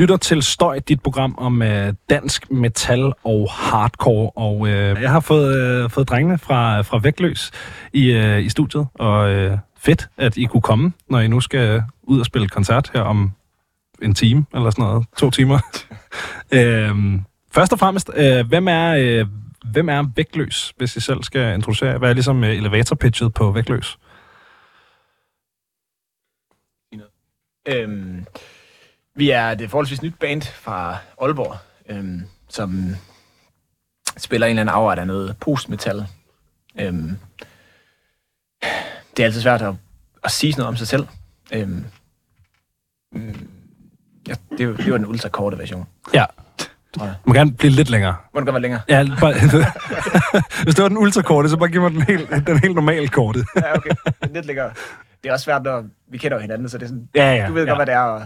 lytter til Støj, dit program om øh, dansk metal og hardcore. Og øh, jeg har fået, øh, fået drengene fra, fra Vægtløs i, øh, i studiet, og øh, fedt, at I kunne komme, når I nu skal ud og spille koncert her om en time, eller sådan noget, to timer. øh, først og fremmest, øh, hvem er... Øh, Hvem er Vægtløs, hvis I selv skal introducere? Hvad er ligesom øh, elevator pitchet på Vægtløs? Øhm, vi er det forholdsvis nyt band fra Aalborg, øhm, som spiller en eller anden afart af noget postmetal. Øhm, det er altid svært at, at sige noget om sig selv. Øhm, mm, ja, det, det var den ultrakorte version. Ja. Tror jeg. Man kan blive lidt længere. Må det godt være længere? Ja, bare, hvis det var den ultrakorte, så bare giv mig den helt, den helt normale korte. Ja, okay. Lidt længere. Det er også svært, når vi kender jo hinanden, så det er sådan, Ja, ja. du ved ja. godt, hvad det er. Og,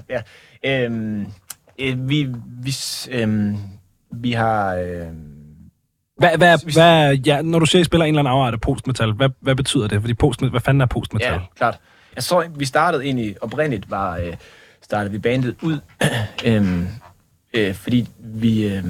ja. øhm, øh, vi, vi, øhm, vi har... Øhm, Hvad, hvad, Hvis- hvad, ja, når du siger, at I spiller en eller anden afart af postmetal, hvad, hvad betyder det? Fordi post, hvad fanden er postmetal? Ja, klart. Jeg tror, vi startede egentlig, oprindeligt var, øh, startede vi bandet ud, øhm, øh, fordi vi øh,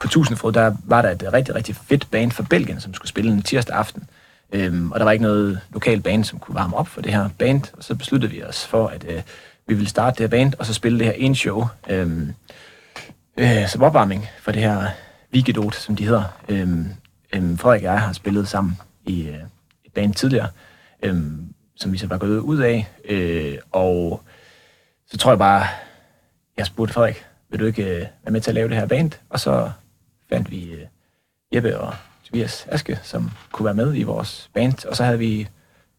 på Tusindfod, der var der et rigtig, rigtig fedt band fra Belgien, som skulle spille en tirsdag aften. Øhm, og der var ikke noget lokal band, som kunne varme op for det her band, og så besluttede vi os for, at øh, vi ville starte det her band, og så spille det her en show, øhm, øh, som opvarmning for det her Vigedot, som de hedder. Øhm, øhm, Frederik og jeg har spillet sammen i øh, et band tidligere, øhm, som vi så var gået ud af. Øh, og så tror jeg bare, jeg spurgte Frederik, vil du ikke øh, være med til at lave det her band? Og så fandt vi øh, Jeppe og Tobias Aske, som kunne være med i vores band. Og så havde vi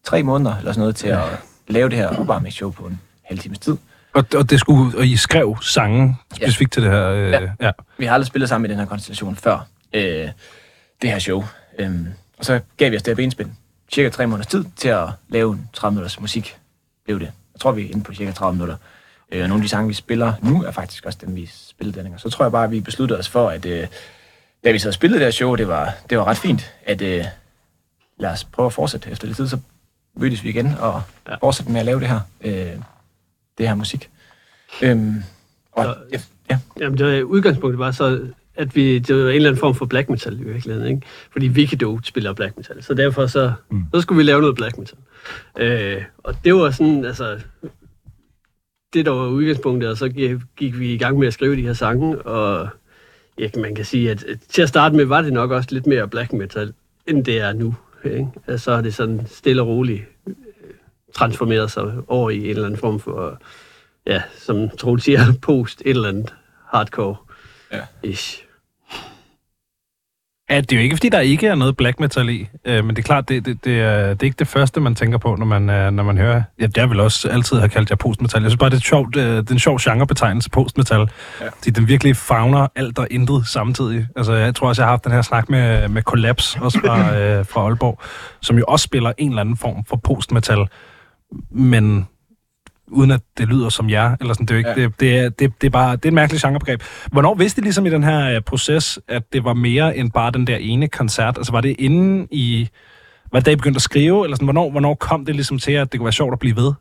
tre måneder eller sådan noget til at lave det her opvarmningsshow på en halv times tid. Og, og, det skulle, og I skrev sange specifikt til det her? Øh, ja. Ja. ja. Vi har aldrig spillet sammen i den her konstellation før øh, det her show. Øhm, og så gav vi os det her benspænd. Cirka tre måneders tid til at lave en 30 minutters musik, blev det. Jeg tror, vi er inde på cirka 30 minutter. Øh, og nogle af de sange, vi spiller nu, er faktisk også dem, vi spillede dengang. Så tror jeg bare, at vi besluttede os for, at øh, da vi så spillede det her show, det var, det var ret fint, at øh, lad os prøve at fortsætte efter lidt tid, så mødtes vi igen og ja. fortsætte med at lave det her, øh, det her musik. Øhm, og, Så- ja, ja, Jamen, det var, udgangspunktet var så, at vi, det var en eller anden form for black metal i virkeligheden, ikke? Fordi Wikido spiller black metal, så derfor så, mm. så skulle vi lave noget black metal. Øh, og det var sådan, altså, det der var udgangspunktet, og så gik, vi i gang med at skrive de her sange, og ja, man kan sige, at til at starte med var det nok også lidt mere black metal, end det er nu. Ikke? Altså, så har det sådan stille og roligt øh, transformeret sig over i en eller anden form for, ja, som Troel siger, post et eller andet hardcore. Ja. Ja, det er jo ikke, fordi der ikke er noget black metal i, øh, men det er klart, det, det, det, er, det er ikke det første, man tænker på, når man, øh, når man hører... Ja, jeg vil også altid have kaldt jer postmetal. Jeg synes bare, det er, sjovt, øh, det er en sjov genrebetegnelse, postmetal. Ja. Fordi den virkelig fagner alt og intet samtidig. Altså, jeg tror også, jeg har haft den her snak med, med Collapse, også fra, øh, fra Aalborg, som jo også spiller en eller anden form for postmetal, men uden at det lyder som jer, eller sådan, det er, jo ikke, ja. Det, det, er, det, det, er bare det er et mærkeligt genrebegreb. Hvornår vidste I ligesom i den her øh, proces, at det var mere end bare den der ene koncert? Altså var det inden i, var det da I begyndte at skrive, eller sådan, hvornår, hvornår kom det ligesom til, at det kunne være sjovt at blive ved?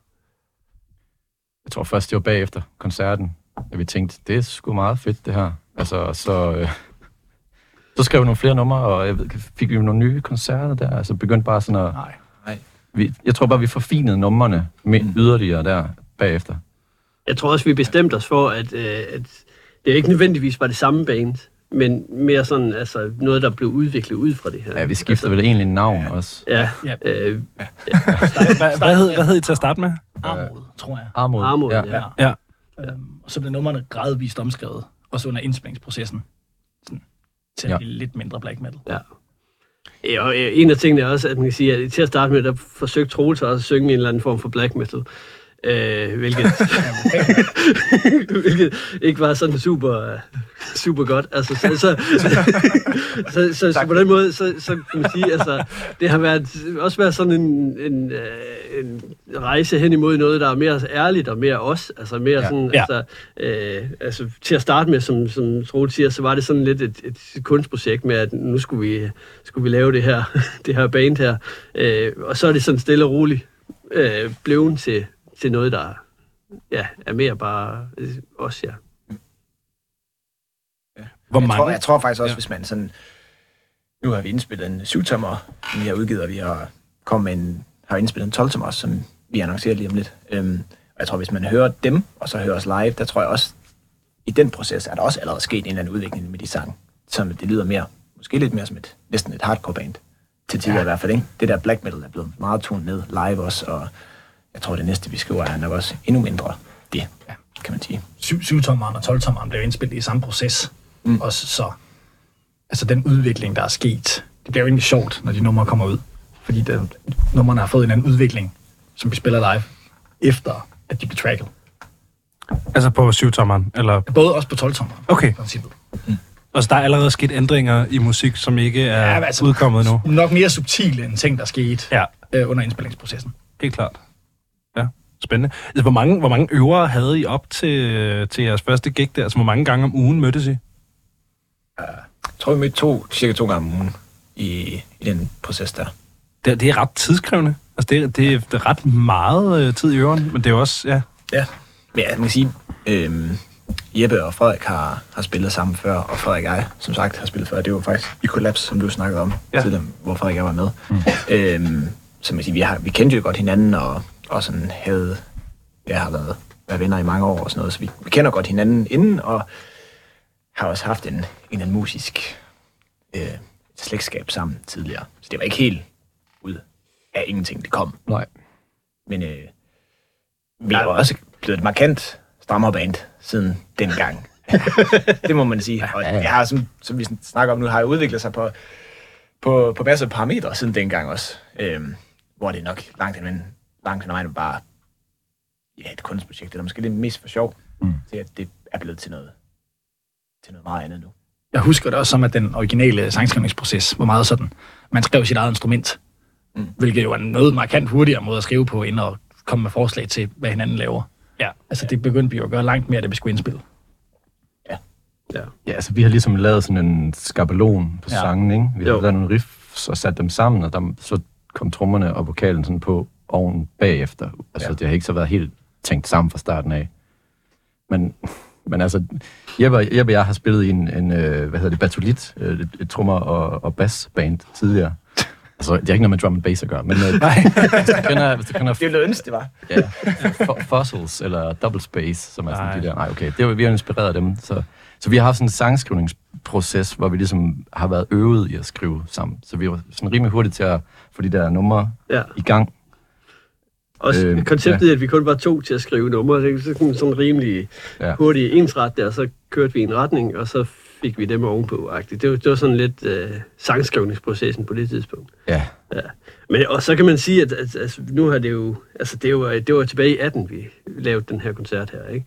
Jeg tror først, det var bagefter koncerten, at vi tænkte, det er sgu meget fedt, det her. Altså, så, øh, så skrev vi nogle flere numre, og jeg ved, fik vi nogle nye koncerter der. Altså, begyndte bare sådan at... Nej. Vi, jeg tror bare, vi forfinede numrene med Mm. yderligere der bagefter. Jeg tror også, vi bestemte os for, at, øh, at det ikke nødvendigvis var det samme band, men mere sådan, altså noget, der blev udviklet ud fra det her. Ja, vi skiftede vel egentlig navn også. Ja, Ja. øh, Hvad, hvad, hed, hvad hed I til at starte med? Armod, tror jeg. Armod. Armod, ja. ja. Ja. Øhm, og så blev nummerne gradvist omskrevet, også under indspæringsprocessen, sådan, til at Ja. blive lidt mindre black metal. ja. Ja, og øh, en af tingene er også, at man kan sige, at til at starte med, der forsøgte Troels også at synge en eller anden form for black metal. Øh, hvilket, hvilket ikke var sådan super, super godt. Altså, så, så, så, så, så, så, på den måde, så, så kan man sige, altså, det har været, også været sådan en, en, øh, en rejse hen imod noget, der er mere ærligt og mere os. Altså mere Ja. sådan, Ja. altså, øh, altså, til at starte med, som, som Troels siger, så var det sådan lidt et, et kunstprojekt med, at nu skulle vi, skulle vi lave det her, det her band her. Øh, og så er det sådan stille og roligt øh, blevet til, til noget, der ja, er mere bare øh, os, ja. Hvor jeg, mange? tror, jeg tror faktisk også, Ja. ja. hvis man sådan... Nu har vi indspillet en 7-tommer, som vi har udgivet, og vi har kommet med en, har indspillet en 12 tommer, som vi annoncerer lige om lidt. Øhm, og jeg tror, hvis man hører dem, og så hører os live, der tror jeg også, i den proces er der også allerede sket en eller anden udvikling med de sange, som det lyder mere, måske lidt mere som et, næsten et hardcore band, til tidligere ja. i hvert fald, ikke? Det der black metal er blevet meget tonet ned live også, og jeg tror, det næste, vi skriver, er nok også endnu mindre det, ja. kan man sige. 7-tommeren og 12-tommeren blev indspillet i samme proces. Mm. Og så, så, altså den udvikling, der er sket, det bliver jo egentlig sjovt, når de numre kommer ud. Fordi det, numrene har fået en anden udvikling, som vi spiller live, efter at de blev tracket. Altså på syvtommeren, eller... Både også på 12-tommeren, Okay. i princippet. Altså, der er allerede sket ændringer i musik, som ikke er Ja, altså- udkommet nu. Nok mere subtile end ting, der skete Ja, øh, under indspillingsprocessen. helt klart. Ja, spændende. Altså, hvor mange, hvor mange øvere havde I op til, til jeres første gig der? Altså, hvor mange gange om ugen mødtes I? Jeg tror, vi mødte to, cirka to gange om ugen i, i den proces der. Det, det er ret tidskrævende. Altså, det, er- det, er, det er ret meget øh, tid i øren, men det er jo også, ja... Ja, men ja, man kan sige, øhm, Jeppe og Frederik har, har spillet sammen før, og Frederik og jeg, som sagt, har spillet før. Det var faktisk i Collapse, som du snakkede om Ja. ja. tidligere, hvor Frederik og jeg var med. Mm. Øhm, så man kan sige, vi, har, vi kendte jo godt hinanden, og, og sådan havde, jeg har været, været venner i mange år og sådan noget, så vi, vi kender godt hinanden inden, og har også haft en, en eller anden musisk øh, slægtskab sammen tidligere. Så det var ikke helt ud af ingenting, det kom. Nej. Men øh, vi er jo også blevet et markant strammere band siden dengang. det må man sige. Og jeg har, som, som vi snakker om nu, har jeg udviklet sig på, på, på masser af parametre siden dengang også. Øhm, hvor det nok langt hen, langt hen vejen bare ja, et kunstprojekt, eller måske lidt mest for sjov, mm. til at det er blevet til noget, til noget meget andet nu. Jeg husker det også som, at den originale sangskrivningsproces var meget sådan, man skrev sit eget instrument, mm. hvilket jo er noget markant hurtigere måde at skrive på, end at komme med forslag til, hvad hinanden laver. Ja. Altså, det begyndte vi jo at gøre langt mere, da vi skulle indspille. Ja. Ja, altså vi har ligesom lavet sådan en skabelon på Ja. ja. sangen, ikke? Vi har lavet nogle riffs og sat dem sammen, og der, så kom trommerne og vokalen sådan på oven bagefter. Altså Ja. det har ikke så været helt tænkt sammen fra starten af. Men, men altså, Jeppe, og- Jeppe og jeg har spillet i en, en øh, hvad hedder det, batolit, øh, et, et trommer- og, og bassband tidligere. Altså, det har ikke noget med drum and bass at gøre, men øh, hvis du kender, hvis du kender Det ville ønske, det var. ja, Fo- Fossils eller Double Space, som er sådan Nej. de der. Nej, okay. Det var, vi har inspireret af dem. Så, så vi har haft sådan en sangskrivningsproces, hvor vi ligesom har været øvet i at skrive sammen. Så vi var sådan rimelig hurtigt til at få de der numre ja. i gang. Også Øh, konceptet, ja. at vi kun var to til at skrive numre, det er sådan, sådan rimelig Ja. hurtigt ensret der, så kørte vi i en retning, og så fik vi dem ovenpå. -agtigt. Det var, det var sådan lidt øh, sangskrivningsprocessen på det tidspunkt. Ja, Men, og så kan man sige, at, at altså, nu har det jo, altså det var, det var tilbage i 18, vi lavede den her koncert her, ikke?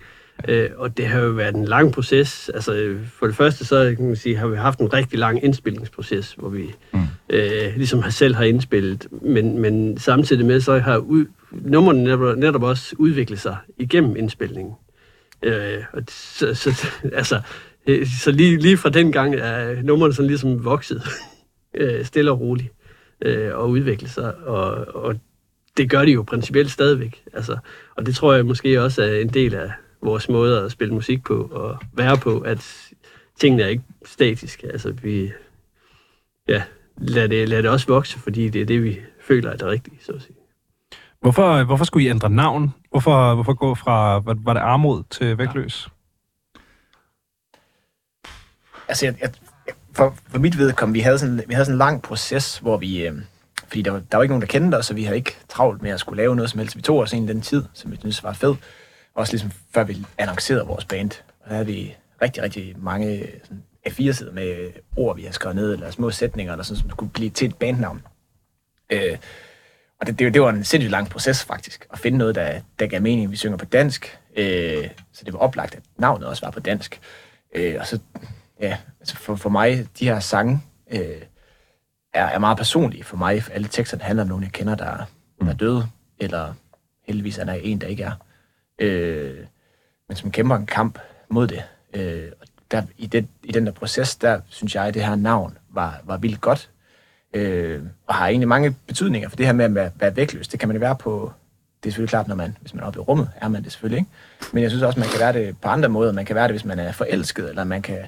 Øh, og det har jo været en lang proces. Altså, for det første, så kan man sige, har vi haft en rigtig lang indspilningsproces, hvor vi mm. øh, ligesom selv har indspillet, men, men samtidig med, så har ud, nummerne netop, netop også udviklet sig igennem indspilningen. Øh, og så, så, altså, Øh, så lige, lige fra den gang er nummerne sådan ligesom vokset øh, stille og roligt øh, og udvikle sig, og, og det gør de jo principielt stadigvæk. Altså, og det tror jeg måske også er en del af vores måde at spille musik på og være på, at tingene er ikke statiske. Altså, vi ja, lad det, lad det også vokse, fordi det er det, vi føler er det rigtige, så at sige. Hvorfor, hvorfor skulle I ændre navn? Hvorfor, hvorfor gå fra, var, var det Armod til Vægtløs? Altså, jeg, jeg, for, for mit vedkommende, vi havde sådan, vi havde sådan en lang proces, hvor vi... Øh, fordi der var, der var ikke nogen, der kendte os, så vi havde ikke travlt med at skulle lave noget som helst. Vi tog os en den tid, som vi synes var fed. Også ligesom før vi annoncerede vores band. Og der havde vi rigtig, rigtig mange øh, sådan, A4-sider med ord, vi har skrevet ned, eller små sætninger, eller sådan, som skulle blive til et bandnavn. Øh, og det, det, det var en sindssygt lang proces faktisk, at finde noget, der, der gav mening. Vi synger på dansk, øh, så det var oplagt, at navnet også var på dansk. Øh, og så, ja, altså for, for mig, de her sange øh, er, er meget personlige for mig. Alle teksterne handler om nogen, jeg kender, der, der er døde, eller heldigvis er der en, der ikke er. Øh, men som kæmper en kamp mod det. Øh, og der, i, det, I den der proces, der synes jeg, at det her navn var, var vildt godt. Øh, og har egentlig mange betydninger for det her med at være, være vægtløs. Det kan man være på, det er selvfølgelig klart, når man, hvis man er oppe i rummet, er man det selvfølgelig ikke. Men jeg synes også, man kan være det på andre måder. Man kan være det, hvis man er forelsket, eller man kan,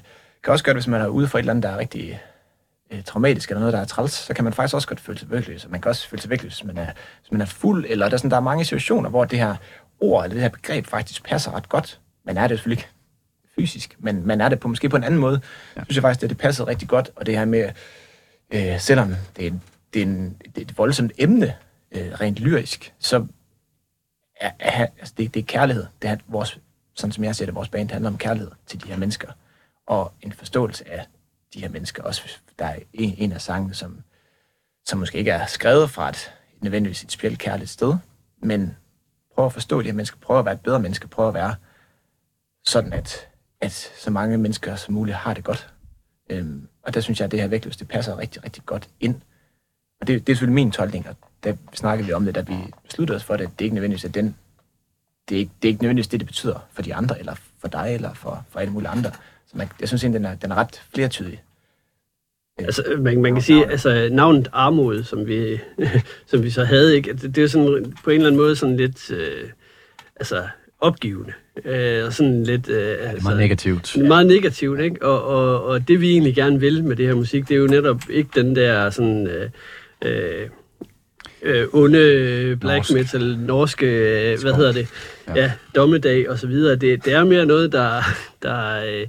kan også gøre det, hvis man er ude for et eller andet, der er rigtig øh, traumatisk, eller noget, der er træls, så kan man faktisk også godt føle sig. Og man kan også føle sig vægtløs, hvis man er, hvis man er fuld, eller der er, sådan, der er mange situationer, hvor det her ord, eller det her begreb faktisk passer ret godt. Man er det selvfølgelig ikke fysisk, men man er det på, måske på en anden måde. Ja. synes jeg faktisk, at det passede rigtig godt, og det her med, øh, selvom det er, det, er en, det er et voldsomt emne, øh, rent lyrisk, så er, er, altså det, det er kærlighed. Det er vores, sådan som jeg ser det, vores band handler om kærlighed til de her mennesker, og en forståelse af de her mennesker. Også hvis der er en, en af sangene, som, som måske ikke er skrevet fra et nødvendigvis et specielt kærligt sted, men prøv at forstå de her mennesker, prøv at være et bedre menneske, prøv at være sådan, at, at så mange mennesker som muligt har det godt. Øhm, og der synes jeg, at det her vægtløs, det passer rigtig, rigtig godt ind. Og det, det er selvfølgelig min tolkning, og der snakkede vi om det, da vi besluttede os for det. Det er ikke nødvendigvis, at den, det er ikke, det er ikke nødvendigvis det, det betyder for de andre, eller for dig, eller for, for alle mulige andre. Så man, jeg synes egentlig, den er, den er ret flertydig. Altså, man, man kan sige, altså navnet Armod, som vi, som vi så havde, ikke? Det, det er sådan på en eller anden måde sådan lidt, øh, altså opgivende. Øh, og sådan lidt... Øh, altså, meget negativt. Meget negativt, ikke? Og, og, og det vi egentlig gerne vil med det her musik, det er jo netop ikke den der sådan... Øh, øh, øh, onde black Norsk. metal, norske, øh, hvad hedder det, ja, ja dommedag og så videre. Det, det er mere noget, der, der, øh,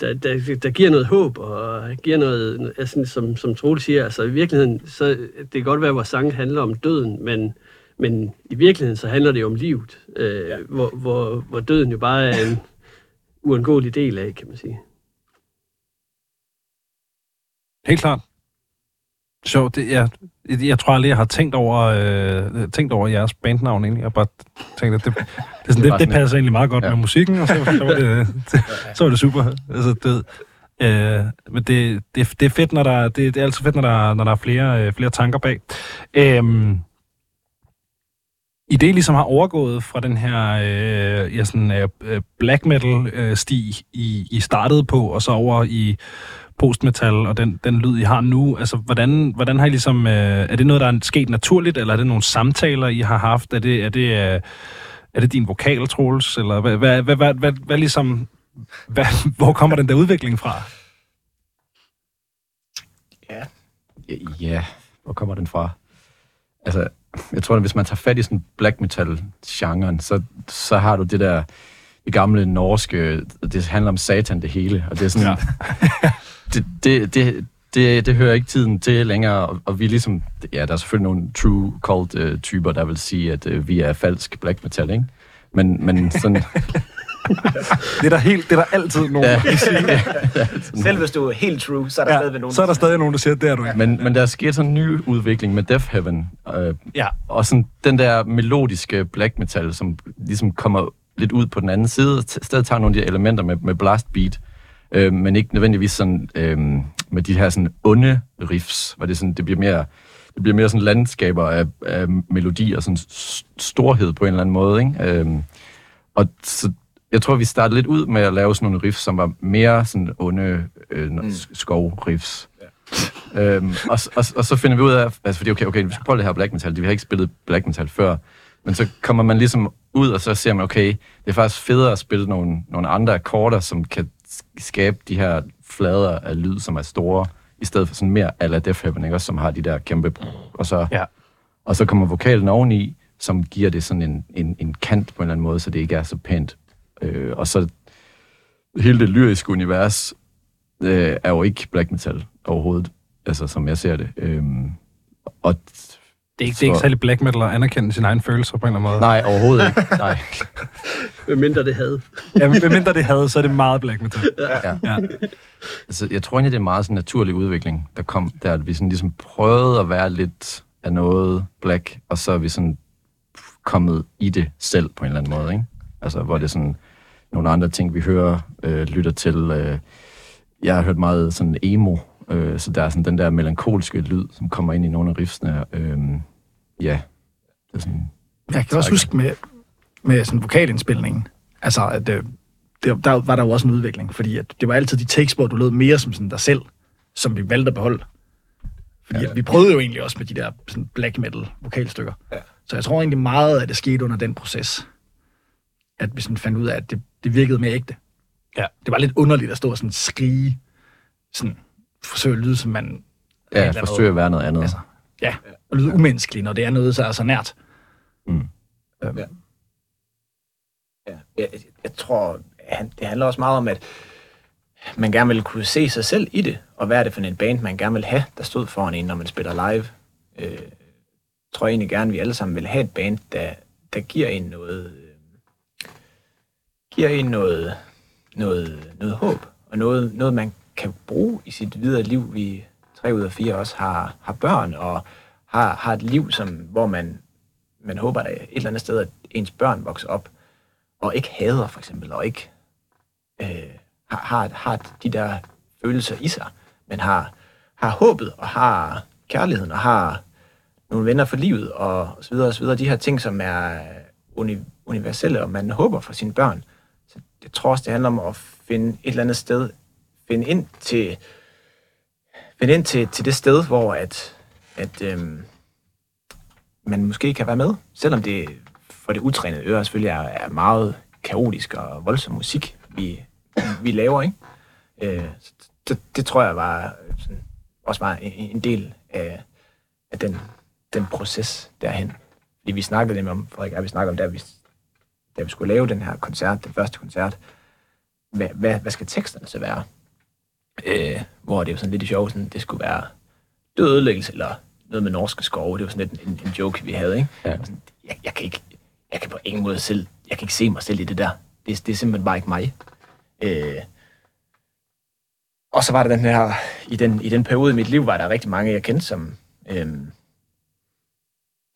der, der, der giver noget håb og giver noget, altså, som, som Troel siger, altså i virkeligheden, så det kan godt være, at vores sang handler om døden, men, men i virkeligheden så handler det jo om livet, øh, ja. hvor, hvor, hvor døden jo bare er en uundgåelig del af, kan man sige. Helt klart. Så det, ja, jeg tror aldrig, jeg har tænkt over, øh, tænkt over jeres bandnavn egentlig. Jeg bare tænkte, at det, det, det, sådan, det, det passer egentlig meget godt ja. med musikken, og så, så, var, det, det, så var det super. Altså, det, øh, men det, det, det er fedt, når der, det, det er altid fedt, når der, når der er flere, øh, flere tanker bag. Øh, i det ligesom har overgået fra den her øh, ja, sådan, øh, black metal øh, I, I startede på, og så over i postmetal og den, den lyd, I har nu. Altså, hvordan, hvordan har I ligesom... Øh, er det noget, der er sket naturligt, eller er det nogle samtaler, I har haft? Er det, er det, øh, er det din vokal, Troels? Eller hvad, hvad, hvad, hvad, hvad, hvad ligesom... Hvad, hvor kommer den der udvikling fra? Ja. Ja, hvor kommer den fra? Altså, jeg tror, at hvis man tager fat i sådan black metal-genren, så, så har du det der gamle norske, det handler om satan det hele, og det er sådan, ja. det, det, det, det, det hører ikke tiden til længere, og, og vi ligesom, ja, der er selvfølgelig nogle true cult uh, typer, der vil sige, at uh, vi er falsk black metal, ikke? Men, men sådan... det er der helt, det er der altid nogen, ja. der siger. Ja, ja, Selv hvis du er helt true, så er der ja, stadig nogen. Så er der stadig nogen, der siger, det er du ikke. Men, men der er sket sådan en ny udvikling med Death Heaven. Øh, ja. Og sådan den der melodiske black metal, som ligesom kommer lidt ud på den anden side, stadig tager nogle af de elementer med, med blast beat, øh, men ikke nødvendigvis sådan øh, med de her sådan onde riffs, hvor det, sådan, det bliver mere det bliver mere sådan landskaber af, af melodi og sådan storhed på en eller anden måde, ikke? Øh, og så jeg tror, vi startede lidt ud med at lave sådan nogle riffs, som var mere sådan onde øh, mm. skov-riffs. Ja. øhm, og, og, og, så finder vi ud af, altså fordi okay, okay, vi skal prøve det her black metal, vi har ikke spillet black metal før, men så kommer man ligesom ud, og så ser man, okay, det er faktisk federe at spille nogle, nogle andre akkorder, som kan skabe de her flader af lyd, som er store, i stedet for sådan mere ala Def Heaven, ikke? Også, som har de der kæmpe... Og så, ja. og så kommer vokalen oveni, som giver det sådan en, en, en kant på en eller anden måde, så det ikke er så pænt. Øh, og så hele det lyriske univers øh, er jo ikke black metal overhovedet, altså som jeg ser det. Øh, og det er ikke, det er ikke særlig black metal at anerkende sin egen følelser på en eller anden måde. Nej, overhovedet ikke. Nej. Hvem mindre det havde. ja, hvem mindre det havde, så er det meget black metal. Ja. ja. ja. Altså, jeg tror egentlig, det er meget sådan en naturlig udvikling, der kom der, at vi sådan ligesom prøvede at være lidt af noget black, og så er vi sådan kommet i det selv på en eller anden måde, ikke? Altså, hvor det er sådan nogle andre ting, vi hører, øh, lytter til. Øh, jeg har hørt meget sådan emo, øh, så der er sådan den der melankolske lyd, som kommer ind i nogle af riffsene. Øh, ja, det er sådan... Jeg kan også huske med, med sådan vokalindspilningen, altså at øh, det, der var der jo også en udvikling, fordi at det var altid de takes, hvor du lød mere som sådan dig selv, som vi valgte at beholde. Fordi ja, ja. vi prøvede jo egentlig også med de der sådan black metal vokalstykker. Ja. Så jeg tror egentlig meget, at det skete under den proces at vi sådan fandt ud af, at det, det virkede mere ægte. Ja. Det var lidt underligt at stå og sådan skrige, sådan forsøge at lyde, som man... Ja, forsøge at være noget andet. Altså, ja, og lyde umenneskeligt, når det er noget, så er så nært. Mm. Øhm, Ja. Ja, jeg, jeg, jeg tror, han, det handler også meget om, at man gerne vil kunne se sig selv i det, og hvad er det for en band, man gerne vil have, der stod foran en, når man spiller live. Øh, jeg tror egentlig gerne, vi alle sammen vil have et band, der, der giver en noget, øh, giver en noget, noget, noget håb, og noget, noget, man kan bruge i sit videre liv. Vi tre ud af fire også har, har børn, og har, har et liv, som, hvor man, man håber, at et eller andet sted, at ens børn vokser op, og ikke hader for eksempel, og ikke øh, har, har, har de der følelser i sig, men har, har håbet, og har kærligheden, og har nogle venner for livet, og, og så videre, og så videre. De her ting, som er uni, universelle, og man håber for sine børn. Så jeg tror også, det handler om at finde et eller andet sted, finde ind til, finde ind til, til det sted, hvor at, at øhm, man måske kan være med, selvom det for det utrænede øre selvfølgelig er, er meget kaotisk og voldsom musik, vi, vi laver, ikke? Øh, så det, det tror jeg var sådan, også var en, en del af, af den, den proces derhen. Fordi vi snakkede nemlig om, Frederik vi snakkede om, da vi, da vi skulle lave den her koncert, den første koncert, hvad, hvad, hvad skal teksterne så være? Øh, hvor det var sådan lidt sjovt, sådan, det skulle være død ødelæggelse, eller noget med norske skove. Det var sådan lidt en, en joke, vi havde, ikke? Ja. Sådan, jeg, jeg, kan ikke, jeg kan på ingen måde selv, jeg kan ikke se mig selv i det der. Det, det er simpelthen bare ikke mig. Øh, og så var der den her, i den, i den periode i mit liv, var der rigtig mange, jeg kendte, som øhm,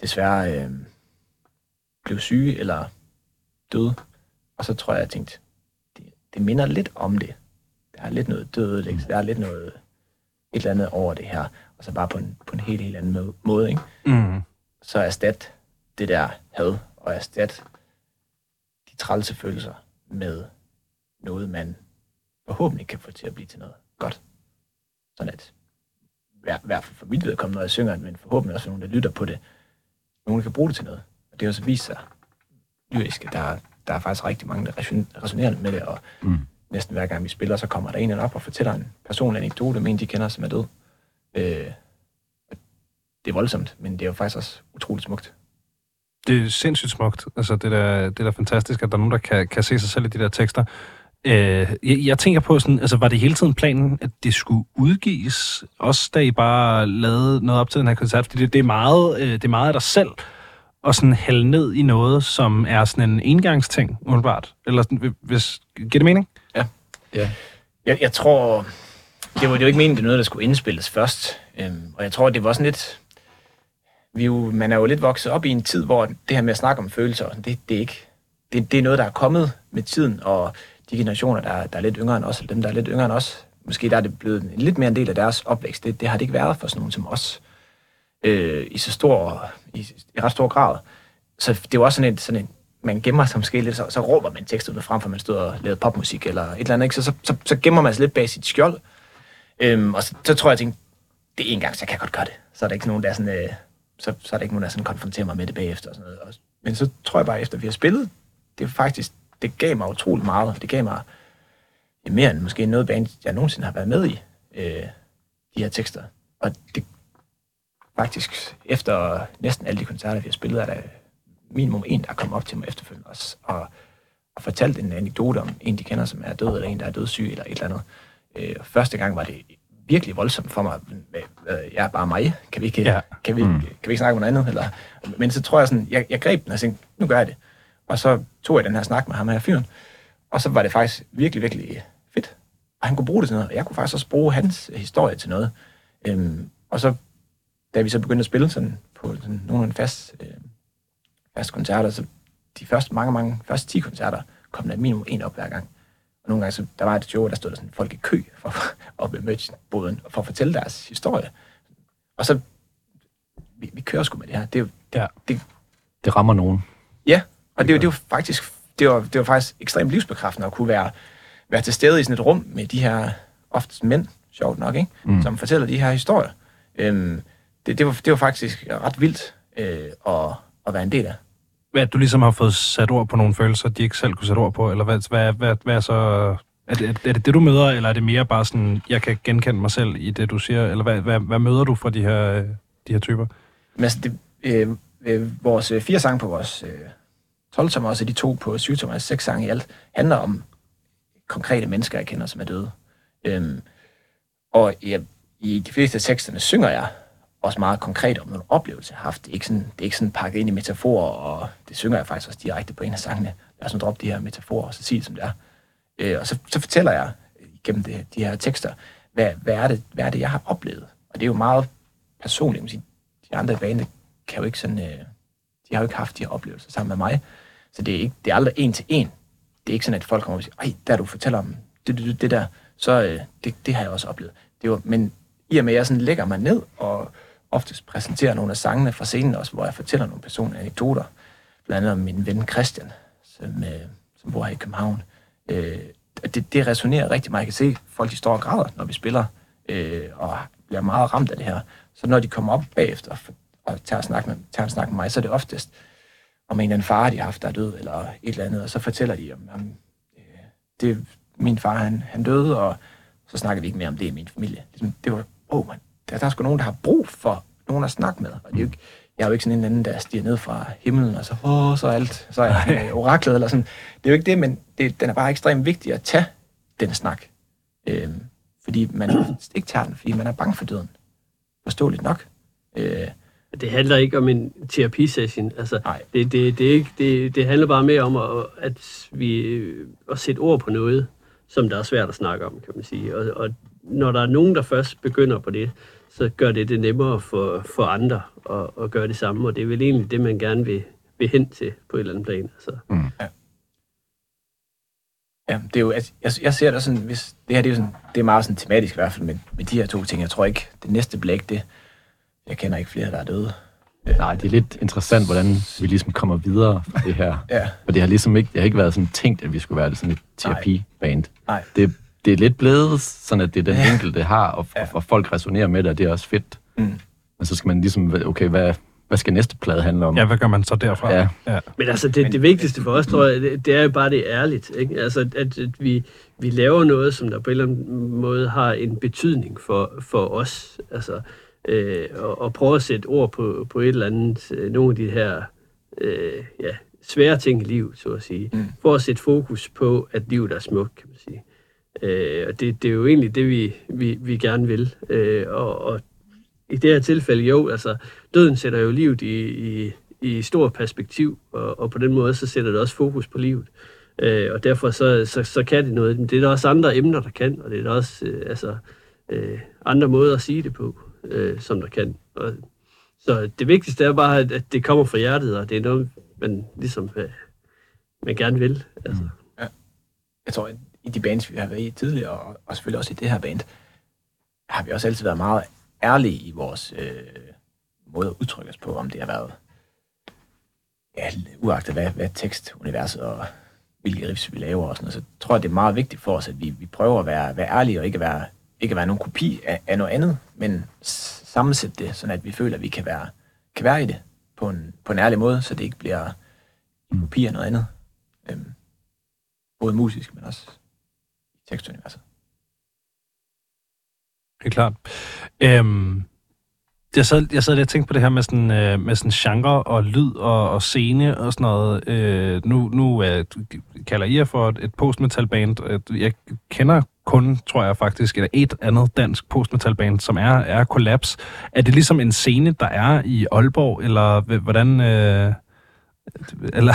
desværre øhm, blev syge eller døde. Og så tror jeg, jeg tænkte, det, det minder lidt om det. Der er lidt noget dødelæggelse, der er lidt noget, et eller andet over det her. Og så bare på en, på en helt, helt anden må- måde, ikke? Mm. så erstat det der had, og erstat de trælse følelser med noget, man forhåbentlig kan få til at blive til noget godt. Sådan at, i hver- i hvert fald for mit vedkommende, når jeg synger, men forhåbentlig også for nogen, der lytter på det, nogen kan bruge det til noget. Og det har så vist sig lyrisk, at der, der er faktisk rigtig mange, der reson- resonerer med det, og Mm næsten hver gang vi spiller, så kommer der en eller op og fortæller en personlig anekdote med en, de kender, som er død. Øh, det er voldsomt, men det er jo faktisk også utroligt smukt. Det er sindssygt smukt. Altså, det er det er da fantastisk, at der er nogen, der kan, kan se sig selv i de der tekster. Øh, jeg, jeg tænker på sådan, altså var det hele tiden planen, at det skulle udgives, også da I bare lavede noget op til den her koncert? Fordi det, det, er, meget, øh, det er meget af dig selv, og sådan hælde ned i noget, som er sådan en engangsting, umiddelbart. Eller sådan, hvis, giver det mening? Ja. Jeg, jeg tror, det var, det var ikke meningen, det er noget, der skulle indspilles først. Øhm, og jeg tror, det var sådan lidt... Vi jo, man er jo lidt vokset op i en tid, hvor det her med at snakke om følelser, det, det er ikke... Det, det er noget, der er kommet med tiden, og de generationer, der, der er lidt yngre end os, eller dem, der er lidt yngre end os, måske der er det blevet en, lidt mere en del af deres opvækst. Det, det har det ikke været for sådan nogen som os. Øh, I så stor, i, i ret stor grad. Så det var også sådan en, sådan en man gemmer sig måske lidt, så, så råber man teksterne ud frem, for man stod og lavede popmusik eller et eller andet, ikke? Så, så, så, så gemmer man sig lidt bag sit skjold. Øhm, og så, så tror jeg, jeg tænkte, det er en gang, så kan jeg godt gøre det. Så er der ikke nogen, der er sådan, øh, så, så er der ikke nogen, der sådan konfronterer mig med det bagefter. Og sådan noget. Og- Men så tror jeg bare, efter vi har spillet, det er faktisk, det gav mig utrolig meget. Det gav mig ja, mere end måske noget band, jeg nogensinde har været med i, øh, de her tekster. Og det faktisk, efter næsten alle de koncerter, vi har spillet, er der minimum en, der er kommet op til mig efterfølgende også, og, og fortalt en anekdote om en, de kender, som er død, eller en, der er dødssyg, eller et eller andet. Øh, første gang var det virkelig voldsomt for mig. Med, øh, jeg er bare mig. Kan vi ikke, ja. kan vi, mm. kan vi ikke snakke om noget andet? Eller, men så tror jeg sådan, jeg, jeg greb den og tænkte, nu gør jeg det. Og så tog jeg den her snak med ham her fyren. Og så var det faktisk virkelig, virkelig fedt. Og han kunne bruge det til noget. Og jeg kunne faktisk også bruge hans historie til noget. Øhm, og så, da vi så begyndte at spille sådan på sådan nogenlunde fast, øh, fast koncerter, så de første mange, mange, første 10 koncerter, kom der minimum en op hver gang. Og nogle gange, så der var et show, der stod der sådan folk i kø for, op ved merchboden for at fortælle deres historie. Og så, vi, vi kører sgu med det her. Det jo, Ja. det, Det rammer nogen. Ja, og det, jo- det var faktisk det var, det var faktisk ekstremt livsbekræftende at kunne være, være til stede i sådan et rum med de her oftest mænd, sjovt nok, ikke? Mm. som fortæller de her historier. Øhm, det, det, var, det var faktisk ret vildt øh, at, at være en del af. Hvad, at du ligesom har fået sat ord på nogle følelser, de ikke selv kunne sætte ord på, eller hvad, hvad, hvad, hvad er så Er det, er det det, du møder, eller er det mere bare sådan, jeg kan genkende mig selv i det, du siger? Eller hvad, hvad, hvad møder du fra de her, de her typer? Men altså, det, øh, øh, vores øh, fire sange på vores øh, 12 tommer, og så de to på 7 tommer, altså seks sange i alt, handler om konkrete mennesker, jeg kender, som er døde. Øhm, og jeg, i de fleste af teksterne synger jeg også meget konkret om nogle oplevelser, jeg har haft. Det er ikke sådan, det er ikke sådan pakket ind i metaforer, og det synger jeg faktisk også direkte på en af sangene. Lad os nu droppe de her metaforer, og så sige det, som det er. Øh, og så, så fortæller jeg gennem det, de her tekster, hvad, hvad, er det, hvad er det, jeg har oplevet. Og det er jo meget personligt. Man siger, de andre i kan jo ikke sådan, øh, de har jo ikke haft de her oplevelser sammen med mig. Så det er, ikke, det er aldrig en til en. Det er ikke sådan, at folk kommer og siger, ej, der du fortæller om det, det, det der, så øh, det, det har jeg også oplevet. Det var, men i og med, at jeg sådan lægger mig ned og oftest præsenterer nogle af sangene fra scenen også, hvor jeg fortæller nogle personlige anekdoter, blandt andet om min ven Christian, som, øh, som bor her i København. Øh, det, det resonerer rigtig meget. Jeg kan se, at folk de står og græder, når vi spiller, øh, og bliver meget ramt af det her. Så når de kommer op bagefter og, og tager, snak med, tager en snak med mig, så er det oftest om en eller anden far, de har haft, der er død, eller et eller andet, og så fortæller de om, om øh, det, min far, han, han døde, og så snakker vi ikke mere om det i min familie. Ligesom, det var, åh oh, man, der, der er sgu nogen, der har brug for nogen at snakke med, og det er jo ikke, jeg er jo ikke sådan en eller anden, der stiger ned fra himlen, og så, åh, så er alt, så er jeg oraklet, eller sådan. Det er jo ikke det, men det, den er bare ekstremt vigtig at tage den snak. Øhm, fordi man ikke tager den, fordi man er bange for døden. Forståeligt nok. Øh, Det handler ikke om en terapisession. Altså, Nej. det, det, det, er ikke, det, det handler bare mere om, at, at, vi, at sætte ord på noget, som der er svært at snakke om, kan man sige. Og, og når der er nogen, der først begynder på det, så gør det det nemmere for, for andre at, at gøre det samme. Og det er vel egentlig det, man gerne vil, vil hen til på et eller andet plan. Altså. Ja, det er jo, altså, jeg, jeg ser det sådan, hvis, det her det er, jo sådan, det er meget sådan tematisk i hvert fald med, med de her to ting. Jeg tror ikke, det næste blæk, det, jeg kender ikke flere, der er døde. Nej, det er lidt interessant, hvordan vi ligesom kommer videre fra det her. Ja, For det har ligesom ikke, det har ikke været sådan tænkt, at vi skulle være sådan et terapiband. nej. Det, det er lidt blevet sådan, at det er den Ja. enkelte har, og, Ja. og, folk resonerer med det, og det er også fedt. Mm. Men så skal man ligesom, okay, hvad, hvad skal næste plade handle om? Ja, hvad gør man så derfra? Ja. ja. Men altså, det, det vigtigste for os, tror jeg, det, det er jo bare, det er ærligt. Ikke? Altså, at, at vi, vi laver noget, som der på en eller anden måde har en betydning for, for os. Altså, øh, og, og prøve at sætte ord på, på et eller andet, øh, nogle af de her øh, ja, svære ting i livet, så at sige. Mm. For at sætte fokus på, at livet er smukt, kan man sige. Øh, og det, det er jo egentlig det, vi, vi, vi gerne vil. Øh, og, og i det her tilfælde, jo, altså, døden sætter jo livet i, i, i stort perspektiv, og, og på den måde, så sætter det også fokus på livet. Øh, og derfor så, så, så kan det noget. Men det er der også andre emner, der kan, og det er der også øh, altså, øh, andre måder at sige det på, øh, som der kan. Og, så det vigtigste er bare, at, at det kommer fra hjertet, og det er noget, man ligesom øh, man gerne vil. Altså. Mm. Ja. Jeg tror, at i de bands, vi har været i tidligere, og, og selvfølgelig også i det her band, har vi også altid været meget ærlige i vores øh, måde at udtrykke os på, om det har været ja, uagtet hvad, hvad tekstuniverset og hvilke riffs vi laver og sådan noget, så tror jeg, det er meget vigtigt for os, at vi, vi prøver at være, være ærlige og ikke være, ikke være nogen kopi af, af noget andet, men sammensætte det, sådan at vi føler, at vi kan være, kan være i det på en, på en ærlig måde, så det ikke bliver en kopi af noget andet. Øhm, både musisk, men også tekstuniverset. Helt klart. Øhm, jeg sad, jeg sad lidt og tænkte på det her med sådan, øh, med sådan genre og lyd og, og scene og sådan noget. Øh, nu nu øh, kalder I jer for et, et postmetal-band. Øh, jeg kender kun, tror jeg faktisk, eller et andet dansk postmetalband, som er, er Collapse. Er det ligesom en scene, der er i Aalborg, eller hvordan... Øh, eller,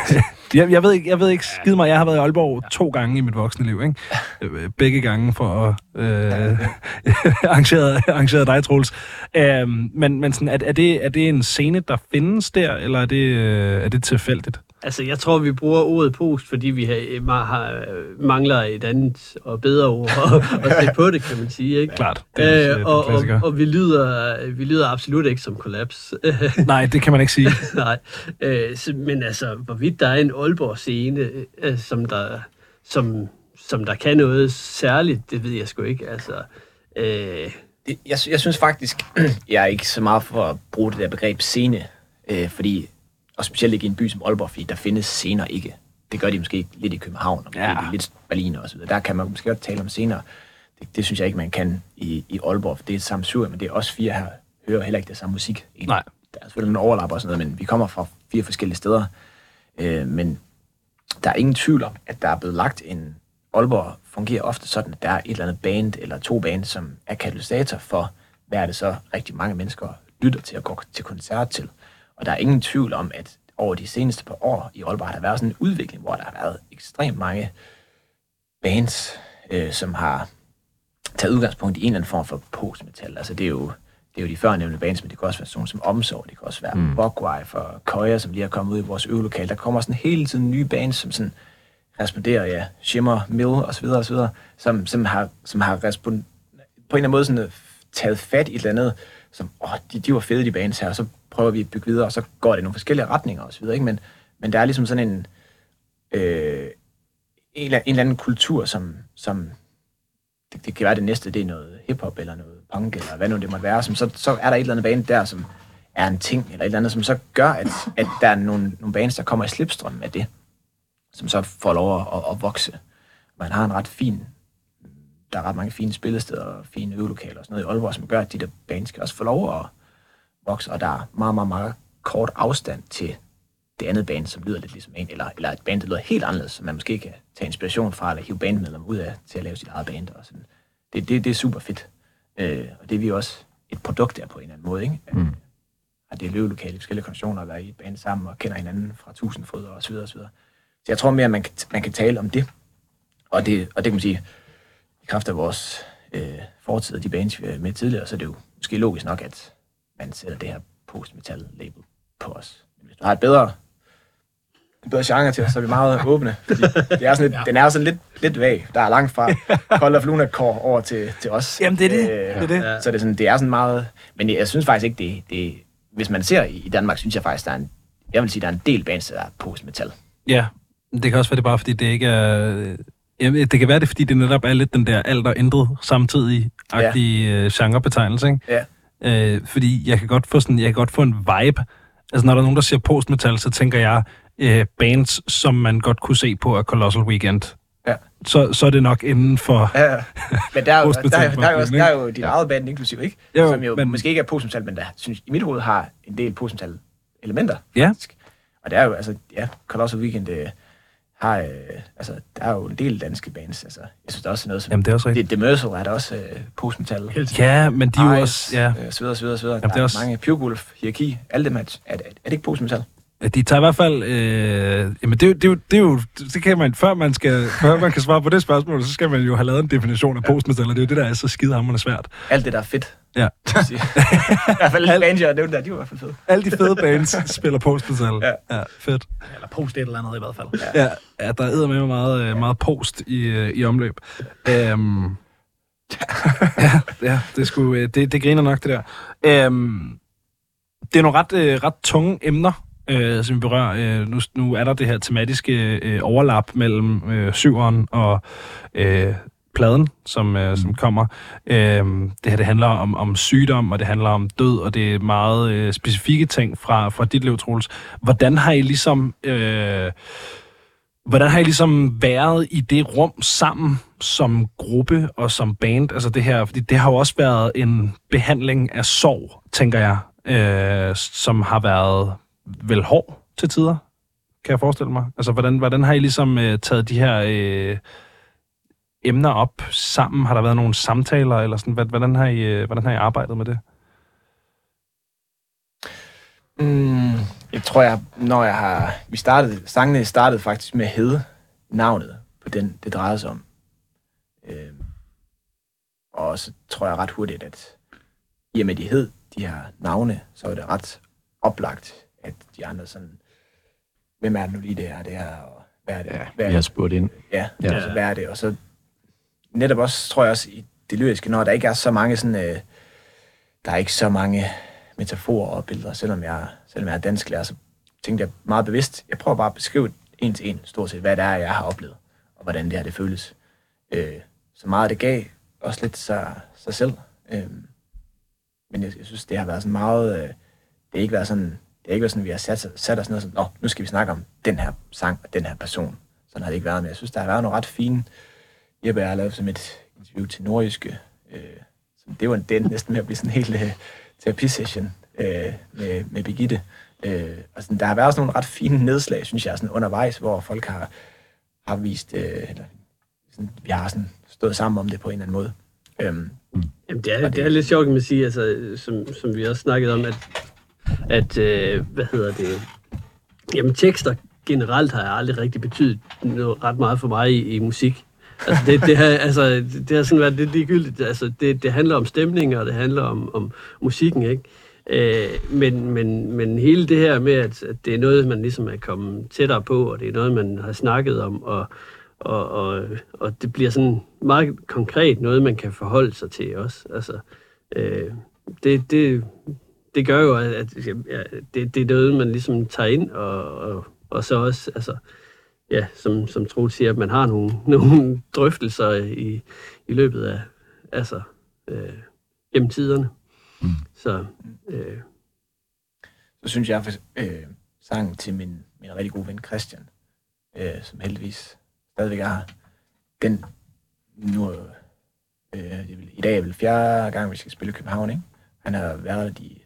jeg, jeg, ved ikke, jeg ved ikke skide mig, jeg har været i Aalborg to gange i mit voksne liv, ikke? Øh, Begge gange for at øh, arrangere, arrangere dig, Troels. Øhm, men men sådan, er, er, det, er det en scene, der findes der, eller er det, øh, er det tilfældigt? Altså, jeg tror, vi bruger ordet post, fordi vi har, ma- har, øh, mangler et andet og bedre ord at, at sætte på det, kan man sige. Ikke? Klart, det er, Øh, øh, og, og, og, vi, lyder, vi lyder absolut ikke som kollaps. Nej, det kan man ikke sige. Nej, øh, så, men altså, hvorvidt der er en Aalborg-scene, øh, som, der, som, som der kan noget særligt, det ved jeg sgu ikke. Altså, øh, jeg, jeg synes faktisk, jeg er ikke så meget for at bruge det der begreb scene, øh, fordi, og specielt ikke i en by som Aalborg, fordi der findes scener ikke. det gør de måske ikke lidt i København, og Ja. lidt Berlin og så videre. Der kan man måske godt tale om senere. Det, det synes jeg ikke, man kan i, i Aalborg, det er et sammensurium, men det er også fire her, hører heller ikke det samme musik. egentlig. Nej. Der er selvfølgelig nogle overlap og sådan noget, men vi kommer fra fire forskellige steder. Øh, men der er ingen tvivl om, at der er blevet lagt en... Aalborg fungerer ofte sådan, at der er et eller andet band eller to band, som er katalysator for, hvad er det så rigtig mange mennesker lytter til og går til koncert til. Og der er ingen tvivl om, at over de seneste par år i Aalborg har der været sådan en udvikling, hvor der har været ekstremt mange bands, øh, som har taget udgangspunkt i en eller anden form for postmetal. Altså det er jo, det er jo de førnævnte bands, men det kan også være sådan som Omsorg, det kan også være mm. Bogwife og Køjer, som lige er kommet ud i vores øvelokale. Der kommer sådan hele tiden nye bands, som sådan responderer, ja, Shimmer, Mill og så videre, og så videre, som, som har, som har respon- på en eller anden måde sådan, øh, taget fat i et eller andet, som, åh, de, de var fede, de bands her, og så prøver vi at bygge videre, og så går det i nogle forskellige retninger og så videre, ikke? Men, men der er ligesom sådan en, øh, en, eller, en eller anden kultur, som, som det, det kan være det næste, det er noget hiphop eller noget punk, eller hvad nu det måtte være, som så, så er der et eller andet band der, som er en ting, eller et eller andet, som så gør, at, at der er nogle, nogle bands, der kommer i slipstrøm af det, som så får lov at, at, at vokse. Man har en ret fin, der er ret mange fine spillesteder og fine øvelokaler og sådan noget i Aalborg, som gør, at de der bands kan også få lov at vokse, og der er meget, meget, meget kort afstand til det andet band, som lyder lidt ligesom en, eller, eller et band, der lyder helt anderledes, som man måske kan tage inspiration fra, eller hive bandmedlemmer ud af, til at lave sit eget band. Og sådan. Det, det, det er super fedt. Øh, og det er vi også et produkt der på en eller anden måde, ikke? Mm. At det er løvelokale i forskellige konditioner, at være i et band sammen og kender hinanden fra tusind fod og så videre og så videre. Så jeg tror mere, at man kan, man kan tale om det. Og det, og det kan man sige, i kraft af vores øh, fortid og de bands, vi er med tidligere, så er det jo måske logisk nok, at man sætter det her post-metal-label på os. Men hvis du har et bedre, en bedre genre til os, så er vi meget åbne. Fordi det er sådan lidt, ja. Den er sådan lidt, lidt vag. Der er langt fra Cold of Luna Core over til, til os. Jamen, det er det. Øh, Det er det. Så det er, sådan, det er sådan meget... Men jeg synes faktisk ikke, det, det Hvis man ser i Danmark, synes jeg faktisk, der er en... Jeg vil sige, der er en del bands, der er post-metal. Ja, det kan også være, det bare, fordi det ikke er... øh, Jamen, det kan være, det fordi det netop er lidt den der alt og intet samtidig-agtige ja. genrebetegnelse, ikke? Ja. Øh, fordi jeg kan godt få sådan, jeg kan godt få en vibe. Altså, når der er nogen, der siger postmetal, så tænker jeg øh, bands, som man godt kunne se på af Colossal Weekend. Ja. Så, så er det nok inden for... Ja, ja. men der er, jo, Post-metal der, er, der, er jo, også, der er jo dit eget band inklusiv, ikke? Jo, Som jo men- men... måske ikke er postmetal, men der synes, i mit hoved har en del postmetal elementer. Ja. faktisk. Og det er jo, altså, ja, Colossal Weekend øh, har, øh, altså, der er jo en del danske bands. Altså, jeg synes, der er også noget som... Jamen, det er også rigtigt. Det, er der også øh, postmetal. Ja, men de er jo også... Ja, øh, så videre, så videre, så videre. Jamen, det er der er også- mange Purgulf, Hierarki, alle dem er, er, er, er det ikke postmetal? De tager i hvert fald... Øh, jamen, det, er jo- det, er jo, det, er jo, det kan man... Før man, skal, før man kan svare på det spørgsmål, så skal man jo have lavet en definition af postmetal, og det er jo det, der er så skidehammerende svært. Alt det, der er fedt. Ja. I hvert fald alle bands, jeg har nævnt der, de var i hvert fald fede. Alle de fede bands spiller postmetal. Ja. ja fedt. Eller post et eller andet i hvert fald. Ja, ja der er med meget, øh, meget post i, øh, i omløb. Øhm, ja, ja, det, skulle, det, det griner nok, det der. Øhm, det er nogle ret, øh, ret tunge emner, øh, som vi berører. Øh, nu, nu er der det her tematiske øh, overlap mellem øh, syveren og øh, pladen, som, øh, som kommer. Øh, det her det handler om, om sygdom, og det handler om død, og det er meget øh, specifikke ting fra, fra dit liv, Troels. Hvordan har I ligesom... Øh, Hvordan har I ligesom været i det rum sammen som gruppe og som band? Altså det her, fordi det har jo også været en behandling af sorg, tænker jeg, øh, som har været vel hård til tider, kan jeg forestille mig. Altså hvordan, hvordan har I ligesom øh, taget de her øh, emner op sammen? Har der været nogle samtaler, eller sådan, Hvad- hvordan har I, øh, hvordan har I arbejdet med det? Mm, jeg tror, jeg, når jeg har... Vi startede, sangene startede faktisk med at hedde navnet på den, det drejede sig om. Øh, og så tror jeg ret hurtigt, at i og med de hed de her navne, så var det ret oplagt, at de andre sådan... Hvem er det nu lige det her, det her, og hvad er det? Ja, hvad er det? har spurgt ind. Ja, Ja. Altså, hvad er det? Og så netop også, tror jeg også, i det lyriske, når der ikke er så mange sådan, øh, der er ikke så mange metaforer og billeder, selvom jeg, selvom jeg er dansklærer, så tænkte jeg meget bevidst, jeg prøver bare at beskrive en til en, stort set, hvad det er, jeg har oplevet, og hvordan det her det føles. Øh, så meget det gav også lidt sig, sig selv. Øh, men jeg, jeg, synes, det har været sådan meget, øh, det har ikke været sådan, det har ikke været sådan, at vi har sat, sat os ned og sådan, Nå, nu skal vi snakke om den her sang og den her person. Sådan har det ikke været, men jeg synes, der har været nogle ret fine... Jeppe har lavet som et interview til Nordjyske. Øh, så det var det endte næsten med at blive sådan en helt øh, terapisession øh, med, med Birgitte. Øh, og sådan, der har været også nogle ret fine nedslag, synes jeg, sådan undervejs, hvor folk har, har vist, øh, eller sådan, vi har sådan stået sammen om det på en eller anden måde. Øhm, Jamen, det er, Og det er lidt sjovt, kan man sige, altså, som, som vi også snakkede om, at, at øh, hvad hedder det, jamen tekster generelt har jeg aldrig rigtig betydet noget ret meget for mig i, i musik. Altså, det, det, har, altså, det har sådan været lidt ligegyldigt. Altså, det, det handler om stemning, og det handler om, om musikken, ikke? Øh, men, men, men hele det her med, at, at det er noget, man ligesom er kommet tættere på, og det er noget, man har snakket om, og, og, og, og det bliver sådan meget konkret noget, man kan forholde sig til også. Altså, øh, det, det, det gør jo, at, at ja, det, det er noget, man ligesom tager ind, og, og, og så også, altså, ja, som, som Troels siger, at man har nogle, nogle drøftelser i, i løbet af, altså, øh, gennem tiderne. Mm. Så, øh, så synes jeg, for, øh, sangen til min, min rigtig gode ven Christian, øh, som heldigvis stadigvæk er her, den nu, øh, i dag er vel fjerde gang, vi skal spille i København, ikke? Han har været de,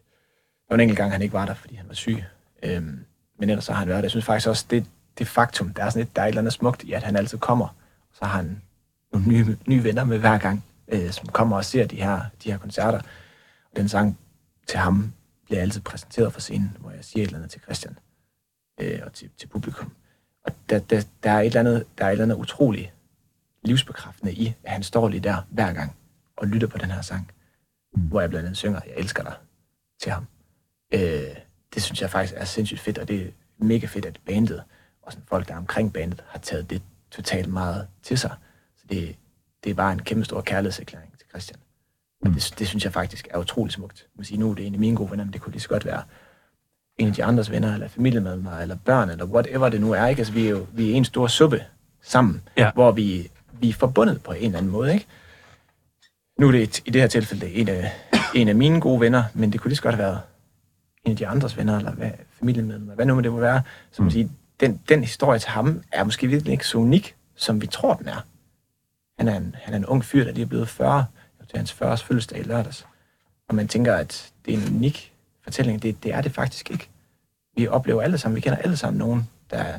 der var en enkelt gang, han ikke var der, fordi han var syg. Øhm, men ellers så har han været der. Jeg synes faktisk også, det, det faktum, der er, sådan et, der er et eller andet smukt i, at han altid kommer. Så har han nogle nye, nye venner med hver gang, øh, som kommer og ser de her, de her koncerter. Og den sang til ham bliver altid præsenteret for scenen, hvor jeg siger et eller andet til Christian øh, og til, til publikum. Og der, der, der, er et eller andet, der er et eller andet utroligt livsbekræftende i, at han står lige der hver gang og lytter på den her sang, mm. hvor jeg blandt andet synger, jeg elsker dig til ham. Øh, det synes jeg faktisk er sindssygt fedt, og det er mega fedt, at bandet og sådan folk, der er omkring bandet, har taget det totalt meget til sig. Så det, det er bare en kæmpe stor kærlighedserklæring til Christian. Og det, det synes jeg faktisk er utroligt smukt. Jeg må sige, nu er det en af mine gode venner, men det kunne lige så godt være en af de andres venner, eller familiemedlemmer, eller børn, eller whatever det nu er. Ikke? Altså, vi er jo vi er en stor suppe sammen, Ja. hvor vi, vi er forbundet på en eller anden måde. Ikke? Nu er det et, i det her tilfælde en af, en af mine gode venner, men det kunne lige så godt have været en af de andres venner, eller hvad, familiemedlemmer, hvad nu må det må være. Så man sige, den, den historie til ham er måske virkelig ikke så unik, som vi tror, den er. Han er en, han er en ung fyr, der lige er blevet 40. Det var til hans 40 fødselsdag i lørdags. Og man tænker, at det er en unik fortælling. Det, det er det faktisk ikke. Vi oplever alle sammen, vi kender alle sammen nogen, der,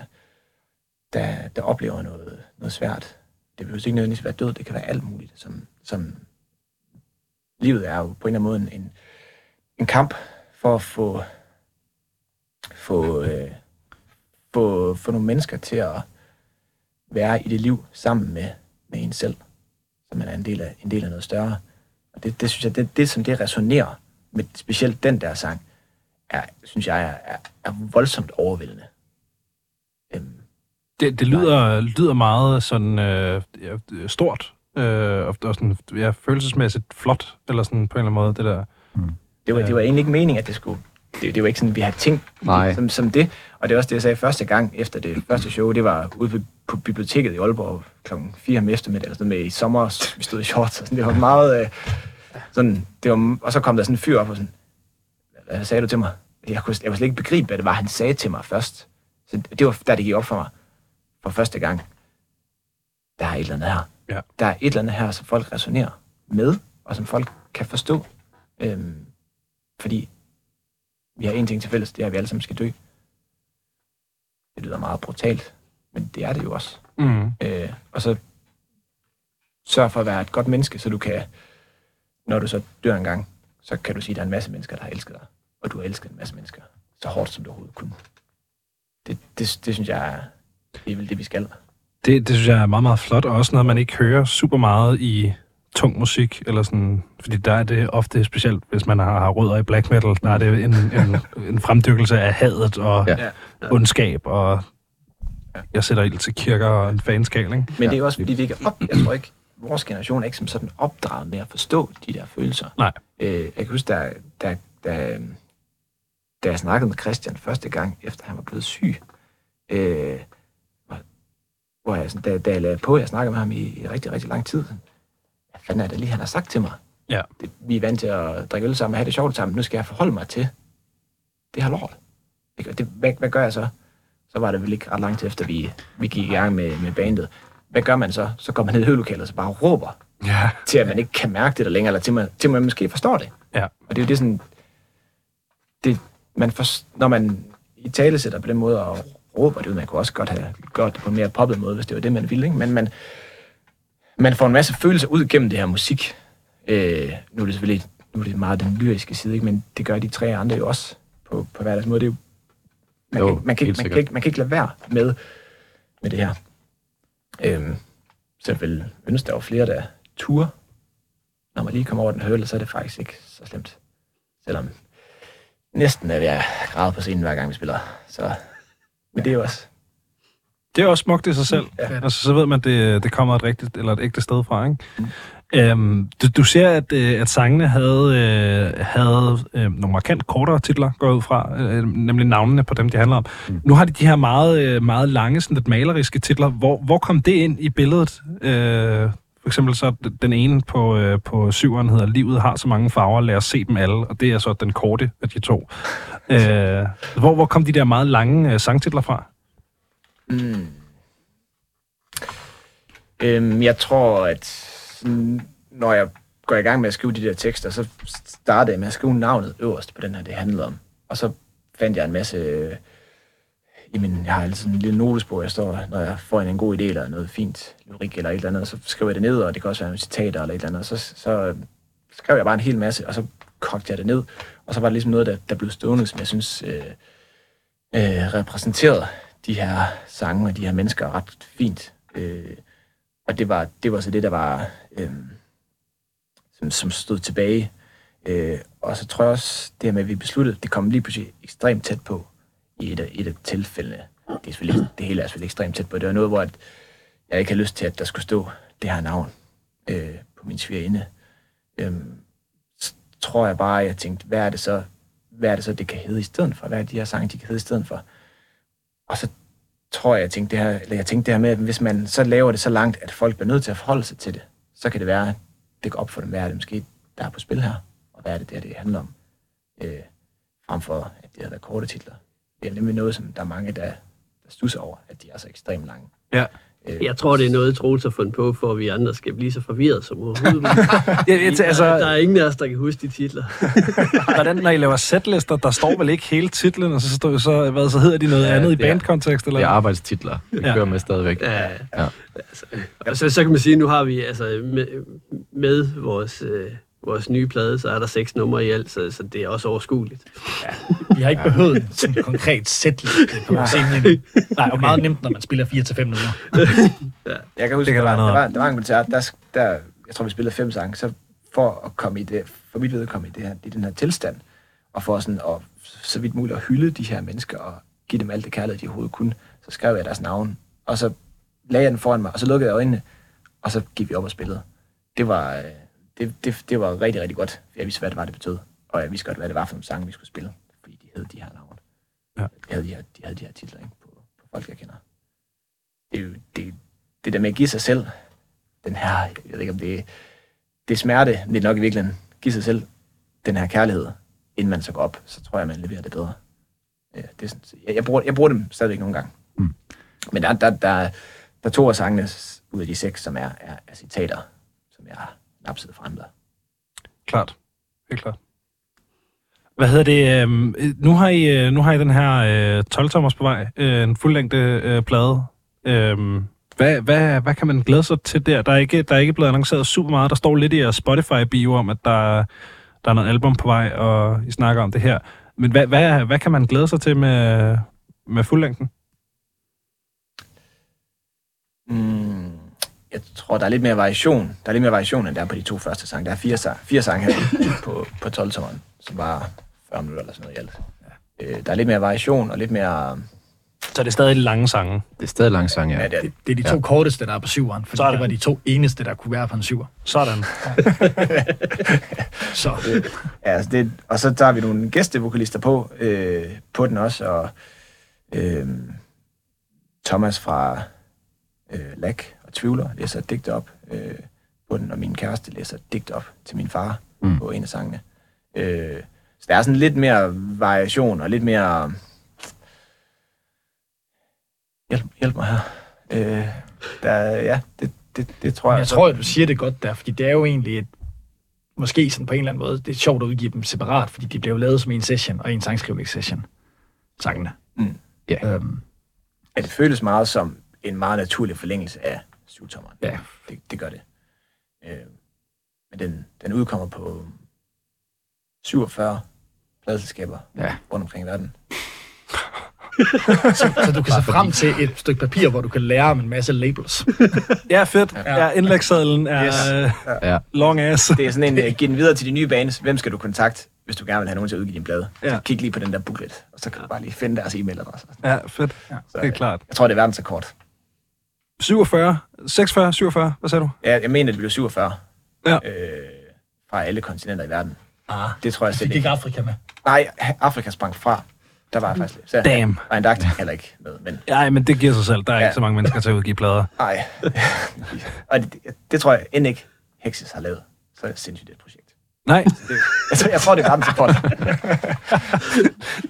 der, der oplever noget, noget svært. Det behøver ikke nødvendigvis være død, det kan være alt muligt. Som, som livet er jo på en eller anden måde en, en kamp for at få, få, øh, få, få nogle mennesker til at være i det liv sammen med, med en selv, så man er en del af, en del af noget større. Og det, det synes jeg, det, det som det resonerer med specielt den der sang, er, synes jeg er, er, er voldsomt overvældende. Øhm, Det, det lyder, lyder meget sådan øh, stort, øh, og, og sådan, ja, følelsesmæssigt flot, eller sådan på en eller anden måde, det der. Det, var, det var egentlig ikke meningen, at det skulle... Det, det var ikke sådan, vi havde tænkt Nej. som, som det. Og det er også det, jeg sagde første gang efter det første show. Det var ude på, på biblioteket i Aalborg klokken 4 om eftermiddag, eller sådan med i sommer. Vi stod i shorts, og sådan. Det var meget... Øh, sådan, det var, og så kom der sådan en fyr op og sådan, hvad sagde du til mig? Jeg kunne, jeg kunne slet ikke begribe, hvad det var, han sagde til mig først. Så det var, der det gik op for mig for første gang. Der er et eller andet her. Ja. Der er et eller andet her, som folk resonerer med, og som folk kan forstå. Øhm, fordi vi har en ting til fælles, det er, at vi alle sammen skal dø. Det lyder meget brutalt, men det er det jo også. Mm. Øh, og så sørg for at være et godt menneske, så du kan, når du så dør en gang, så kan du sige, at der er en masse mennesker, der har elsket dig, og du har elsket en masse mennesker, så hårdt som du overhovedet kunne. Det, det, det synes jeg er, det er vel det, vi skal. Det, det synes jeg er meget, meget flot, og også noget, man ikke hører super meget i tung musik, eller sådan, fordi der er det ofte specielt, hvis man har, har rødder i black metal, der er det en, en, en fremdykkelse af hadet og Ja. ondskab, og jeg sætter ild til kirker og en fanskal, ikke? Men det er jo også, fordi vi ikke op, jeg tror ikke, vores generation er ikke som sådan opdraget med at forstå de der følelser. Nej. Øh, jeg kan huske, da, da, da, da jeg snakkede med Christian første gang, efter han var blevet syg, øh, hvor- hvor jeg, sådan, da, da jeg lagde på, jeg snakkede med ham i, i rigtig, rigtig lang tid. Fanden er det lige, han har sagt til mig? Ja. Det, vi er vant til at drikke øl sammen og have det sjovt sammen. Nu skal jeg forholde mig til det her lort. Og det, hvad, hvad gør jeg så? Så var det vel ikke ret lang tid efter, vi, vi gik i gang med, med bandet. Hvad gør man så? Så går man ned i høvelokalet og så bare råber, Ja. til at man ikke kan mærke det der længere, eller til man, til man måske forstår det. Ja. Og det er jo det sådan, det, man for, når man i tale sætter på den måde og råber det ud, man kunne også godt have gjort det på en mere poppet måde, hvis det var det, man ville, ikke? men man, man får en masse følelser ud gennem det her musik. Øh, nu er det selvfølgelig nu er det meget den lyriske side, ikke? men det gør de tre andre jo også på, på hver deres måde. Det er jo, man, Jo, kan, man, kan, man, kan ikke, man kan ikke lade være med, med det her. Øhm, så jeg vil ønske, der var flere, der ture. Når man lige kommer over den hørle, så er det faktisk ikke så slemt. Selvom næsten er ved at græde på scenen, hver gang vi spiller. Så, men det er jo også... Det er også smukt i sig selv. Ja. Altså, så ved man, det, det kommer et rigtigt eller et ægte sted fra, ikke? Mm. Øhm, du, du ser, at, øh, at sangene havde, øh, havde øh, nogle markant kortere titler, går jeg ud fra, øh, nemlig navnene på dem, de handler om. Mm. Nu har de de her meget, øh, meget lange, sådan lidt maleriske titler. Hvor, hvor kom det ind i billedet? Øh, for eksempel så den ene på, øh, på syveren hedder Livet har så mange farver, lad os se dem alle, og det er så den korte af de to. Øh, hvor, hvor kom de der meget lange øh, sangtitler fra? Mm. Øhm, jeg tror, at når jeg går i gang med at skrive de der tekster, så startede jeg med at skrive navnet øverst på den her, det handlede om. Og så fandt jeg en masse... Øh, i min, jeg har altid en lille notesbog, jeg står, når jeg får en, en god idé eller noget fint lyrik eller et eller andet, så skriver jeg det ned, og det kan også være nogle citater eller et eller andet, så, så øh, skrev jeg bare en hel masse, og så kogte jeg det ned, og så var det ligesom noget, der, der blev stående, som jeg synes øh, øh, repræsenterede de her sange og de her mennesker ret fint. Øh, og det var, det var så det, der var, øh, som, som stod tilbage. Øh, og så tror jeg også, det her med, at vi besluttede, det kom lige pludselig ekstremt tæt på i et af, et af tilfældene. Det, er ikke- det hele er selvfølgelig ekstremt tæt på. Det var noget, hvor at jeg ikke havde lyst til, at der skulle stå det her navn øh, på min svigerinde. Øh, så tror jeg bare, at jeg tænkte, hvad er det så, hvad er det så, det kan hedde i stedet for? Hvad er de her sange, de kan hedde i stedet for? Og så tror jeg, jeg tænkte det her, eller jeg tænkte det her med, at hvis man så laver det så langt, at folk bliver nødt til at forholde sig til det, så kan det være, at det går op for dem, hvad er det måske, der er på spil her, og hvad er det der, det handler om, øh, frem for, at det har været korte titler. Det er nemlig noget, som der er mange, der, der stusser over, at de er så ekstremt lange. Ja. Øh, Jeg tror, det er noget, Troels har fundet på, for at vi andre skal blive så forvirret som overhovedet. Ja, jeg, der, altså, der er ingen af os, der kan huske de titler. hvordan, når I laver setlister, der står vel ikke hele titlen, og så, står, så, hvad, så hedder de noget Ja, andet i bandkontekst? Eller? Det er arbejdstitler. Det Ja. kører med stadigvæk. Ja, Ja. Altså, og så, så kan man sige, nu har vi altså med, med vores, øh, vores nye plade, så er der seks numre i alt, så, så det er også overskueligt. Vi har ikke behøvet sådan en konkret sætliste på scenen. endnu. Nej, og meget nemt, når man spiller 4-5 minutter. Jeg kan huske, Det kan der, være var, noget der, var, der var en koncert, der, der, jeg tror, vi spillede fem sange, så for at komme i det, for mit vedkommende i, det her, i den her tilstand, og for sådan at, så vidt muligt at hylde de her mennesker, og give dem alt det kærlighed, de overhovedet kunne, så skrev jeg deres navn, og så lagde jeg den foran mig, og så lukkede jeg øjnene, og så gik vi op og spillede. Det var, øh, det, det, det var rigtig, rigtig godt, jeg vidste, hvad det var, det betød, og jeg vidste godt, hvad det var for nogle sange, vi skulle spille, fordi de hed de her navne. Ja. De, havde de, her, de havde de her titler ikke, på, på folk, jeg kender. Det er jo, det, det der med at give sig selv, den her, jeg ved ikke om det det er smerte, det er nok i virkeligheden, give sig selv den her kærlighed, inden man så går op, så tror jeg, man leverer det bedre. Ja, det er sådan, jeg, jeg, bruger, jeg bruger dem stadigvæk nogle gange. Mm. Men der, der, der, der er to af sangene ud af de seks, som er, er, er citater, som jeg har napset frem der. Klart. Helt klart. Hvad hedder det? øhm, nu, har I, øh, nu har I den her øh, 12-tommers på vej, øh, en fuldlængde øh, plade. Øhm, hvad, hvad, hvad kan man glæde sig til der? Der er, ikke, der er ikke blevet annonceret super meget. Der står lidt i jeres Spotify-bio om, at der, der er noget album på vej, og I snakker om det her. Men hvad, hvad, hvad kan man glæde sig til med, med fuldlængden? Mm, jeg tror, der er lidt mere variation. Der er lidt mere variation, end der er på de to første sange. Der er fire, sang, fire sange her på, på 12 tommeren, som var 40 minutter eller sådan noget i alt. Øh, der er lidt mere variation og lidt mere... Så det er stadig lange sange. Det er stadig lang sang, ja. Ja, det er, Det, det er de to Ja. korteste, der er på syveren, for det var de to eneste, der kunne være på en syver. Sådan. Så Ja, altså det, og så tager vi nogle gæstevokalister på, øh, på den også, og øh, Thomas fra øh, Lack Tvivler læser et digt op øh, på den, og min kæreste læser et digt op til min far Mm. på en af sangene. Øh, så der er sådan lidt mere variation og lidt mere Hjælp, hjælp mig her. Øh, der, ja, det, det, det tror jeg. Jeg tror, at du siger det godt der, fordi det er jo egentlig et, måske sådan på en eller anden måde, det er sjovt at udgive dem separat, fordi de blev lavet som en session og en sangskrivningssession. Sangene. Mm. Ja. Øhm, at det føles meget som en meget naturlig forlængelse af syvtommeren. ja. Det, det gør det. Øh, men den, den udkommer på 47 pladselskaber Ja. rundt omkring i verden. Så, så du kan se frem til et stykke papir, hvor du kan lære om en masse labels. Ja, fedt. Ja, indlægssadlen er Yes. yes. Ja. long ass. Det er sådan en, uh, giv den videre til de nye bands. Hvem skal du kontakte, hvis du gerne vil have nogen til at udgive din blade? Ja. Så kig lige på den der booklet, og så kan du bare lige finde deres e-mailadresse. Ja, fedt. Så, Det er øh, klart. Jeg tror, det er verdensrekord. 47, 46, 47, hvad sagde du? Ja, jeg mener, det blev 47. Ja. Øh, fra alle kontinenter i verden. Ah, Det tror jeg fik slet ikke ikke. Afrika med. Nej, Afrika sprang fra. Der var jeg faktisk lidt. Så Damn. Og Antarktika heller ikke med, men Ja, men det giver sig selv. Der er ja. Ikke så mange mennesker til at udgive plader. nej. og det, det, det, tror jeg end ikke Hexes har lavet. Så er det sindssygt et projekt. Nej, Det, jeg, tror, jeg tror, det er verdensrekord.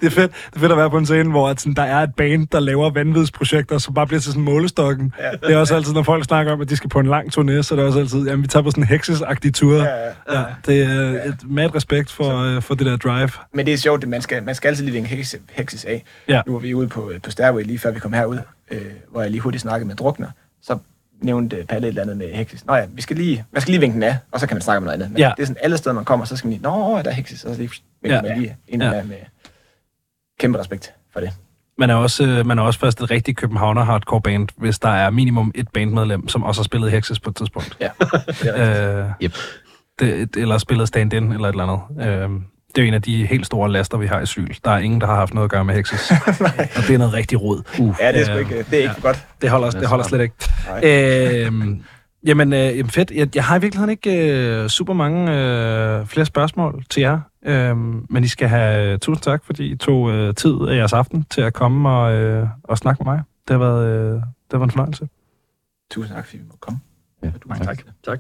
det er fedt. Det er fedt at være på en scene, hvor at sådan, der er et band, der laver vanvidsprojekter, som bare bliver til sådan målestokken. Ja. Det er også altid, når folk snakker om, at de skal på en lang turné, så er det også altid, jamen vi tager på sådan en hekses-agtig tur. Ja, ja. ja. Det er et mad respekt for, øh, for det der drive. Men det er sjovt, at man skal, man skal altid lige vinke Hexes, Hexes af. Ja. Nu var vi ude på, på Stairway lige før vi kom herud, øh, hvor jeg lige hurtigt snakkede med Drukner. Så nævnte Palle et eller andet med Hexes. Nå ja, vi skal lige, man skal lige vinke den af, og så kan man snakke om noget andet. Men Ja. det er sådan, alle steder man kommer, så skal man lige, nå, der er Hexes, og så lige vinker Ja. man lige ind Ja. med kæmpe respekt for det. Man er også, øh, man er også først et rigtigt Københavner hardcore band, hvis der er minimum et bandmedlem, som også har spillet Hexes på et tidspunkt. Ja, det er rigtigt. Øh, Yep. det, eller spillet stand-in eller et eller andet. Øh, det er jo en af de helt store laster, vi har i Syl. Der er ingen, der har haft noget at gøre med Hexes. og det er noget rigtig rod. Uh, Ja, det er, sgu ikke, det er ikke ja. godt. Det holder, det holder slet ikke. Nej. Øhm, jamen, øh, jamen fedt. Jeg, jeg har i virkeligheden ikke øh, super mange øh, flere spørgsmål til jer. Øhm, men I skal have øh, tusind tak, fordi I tog øh, tid af jeres aften til at komme og, øh, og snakke med mig. Det har været, øh, det har været en fornøjelse. Tusind tak, fordi vi måtte komme. Ja. Mange tak. Tak.